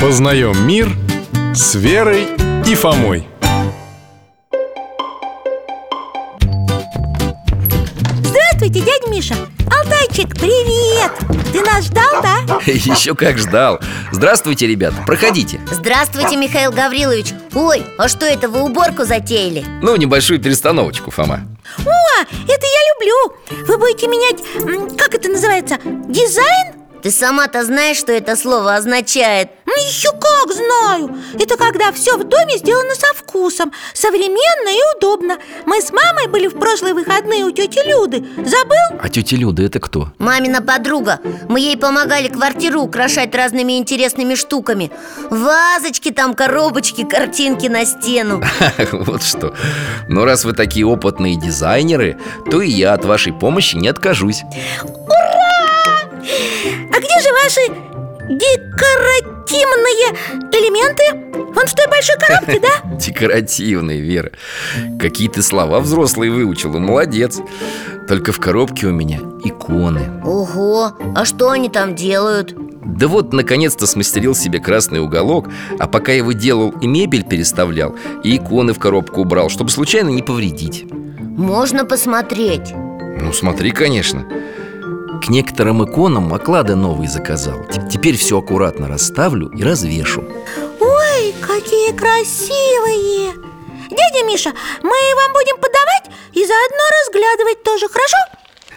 Познаем мир с Верой и Фомой Здравствуйте, дядя Миша Алтайчик, привет! Ты нас ждал, да? Еще как ждал Здравствуйте, ребята, проходите Здравствуйте, Михаил Гаврилович Ой, а что это, вы уборку затеяли? Ну, небольшую перестановочку, Фома О, это я люблю Вы будете менять, как это называется, дизайн? Ты сама-то знаешь, что это слово означает? Ну еще как знаю. Это когда все в доме сделано со вкусом Современно и удобно. Мы с мамой были в прошлые выходные у тети Люды. Забыл? А тетя Люда это кто? Мамина подруга. Мы ей помогали квартиру украшать разными интересными штуками. Вазочки там, коробочки, картинки на стену. Вот что. Ну, раз вы такие опытные дизайнеры То и я от вашей помощи не откажусь. А где же ваши декоративные элементы? Вон в той большой коробке, да? Декоративный, Вера. Какие ты слова взрослые выучила, молодец. Только в коробке у меня иконы. Ого, а что они там делают? Да вот, наконец-то смастерил себе красный уголок А пока его делал и мебель переставлял И иконы в коробку убрал, чтобы случайно не повредить. Можно посмотреть. Ну, смотри, конечно некоторым иконам оклады новые заказал Теперь все аккуратно расставлю и развешу Ой, какие красивые! Дядя Миша, мы вам будем подавать и заодно разглядывать тоже, хорошо?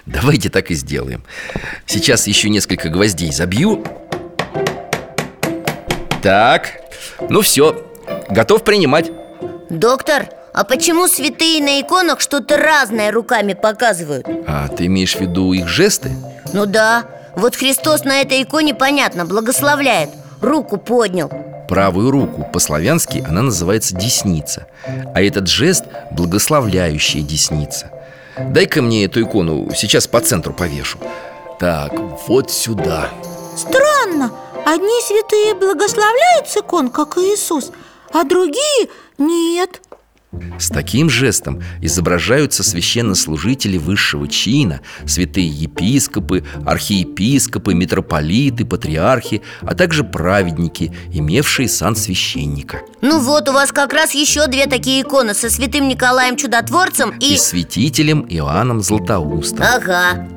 Давайте так и сделаем Сейчас еще несколько гвоздей забью Так, ну все, готов принимать Доктор, а почему святые на иконах что-то разное руками показывают? А ты имеешь в виду их жесты? Ну да, вот Христос на этой иконе, понятно, благословляет. Руку поднял. Правую руку по-славянски она называется десница. А этот жест – благословляющая десница. Дай-ка мне эту икону, сейчас по центру повешу. Так, вот сюда. Странно, одни святые благословляют с икон, как Иисус, а другие нет С таким жестом изображаются священнослужители высшего чина Святые епископы, архиепископы, митрополиты, патриархи А также праведники, имевшие сан священника. Ну вот, у вас как раз еще две такие иконы Со святым Николаем Чудотворцем и... И святителем Иоанном Златоустом. Ага,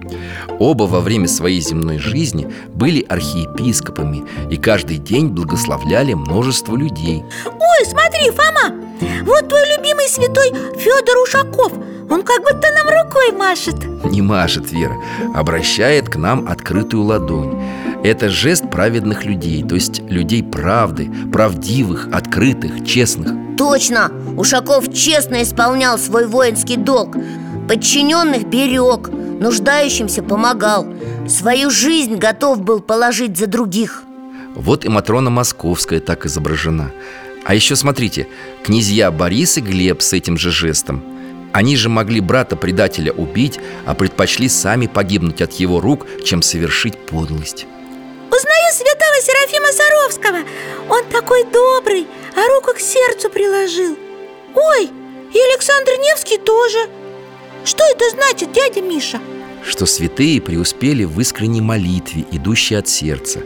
Оба во время своей земной жизни были архиепископами И каждый день благословляли множество людей. Ой, смотри, Фома, вот твой любимый святой Федор Ушаков. Он как будто нам рукой машет. Не машет Вера, обращает к нам открытую ладонь. Это жест праведных людей, то есть людей правды, правдивых, открытых, честных. Точно! Ушаков честно исполнял свой воинский долг. Подчиненных берег, нуждающимся помогал. Свою жизнь готов был положить за других. Вот и Матрона Московская так изображена А еще смотрите, князья Борис и Глеб с этим же жестом. Они же могли брата-предателя убить, а предпочли сами погибнуть от его рук, чем совершить подлость. Узнаю святого Серафима Саровского. Он такой добрый, а руку к сердцу приложил. Ой, и Александр Невский тоже. Что это значит, дядя Миша? Что святые преуспели в искренней молитве, идущей от сердца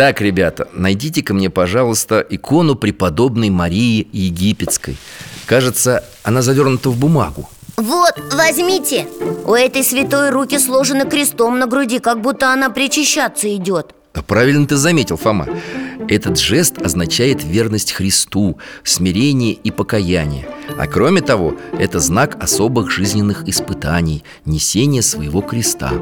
Так, ребята, найдите-ка мне, пожалуйста, икону преподобной Марии Египетской. Кажется, она завернута в бумагу. Вот, возьмите. У этой святой руки сложены крестом на груди Как будто она причащаться идет. Правильно ты заметил, Фома Этот жест означает верность Христу, смирение и покаяние. А кроме того, это знак особых жизненных испытаний Несение своего креста.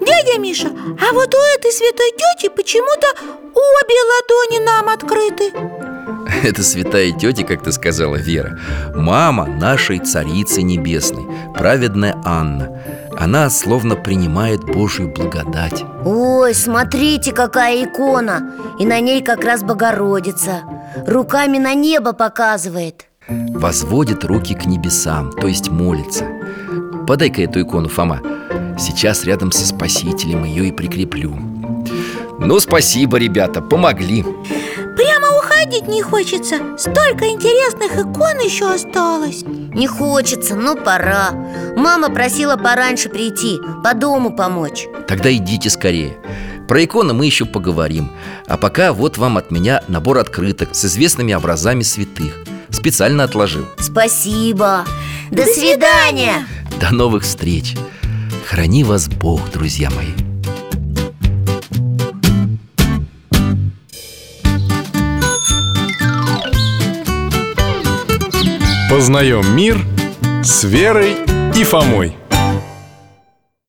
Дядя Миша, а вот у этой святой тети почему-то обе ладони нам открыты Это святая тетя, как ты сказала, Вера. Мама нашей Царицы Небесной Праведная Анна. Она словно принимает Божью благодать. Ой, смотрите, какая икона. И на ней как раз Богородица. Руками на небо показывает. Возводит руки к небесам, то есть молится. Подай-ка эту икону, Фома. Сейчас рядом со Спасителем ее и прикреплю. Ну, спасибо, ребята, помогли Уходить не хочется. Столько интересных икон еще осталось. Не хочется, но пора. Мама просила пораньше прийти, по дому помочь. Тогда идите скорее. Про иконы мы еще поговорим. А пока вот вам от меня набор открыток С известными образами святых. Специально отложил. Спасибо. До, До свидания. До новых встреч. Храни вас Бог, друзья мои Познаем мир с Верой и Фомой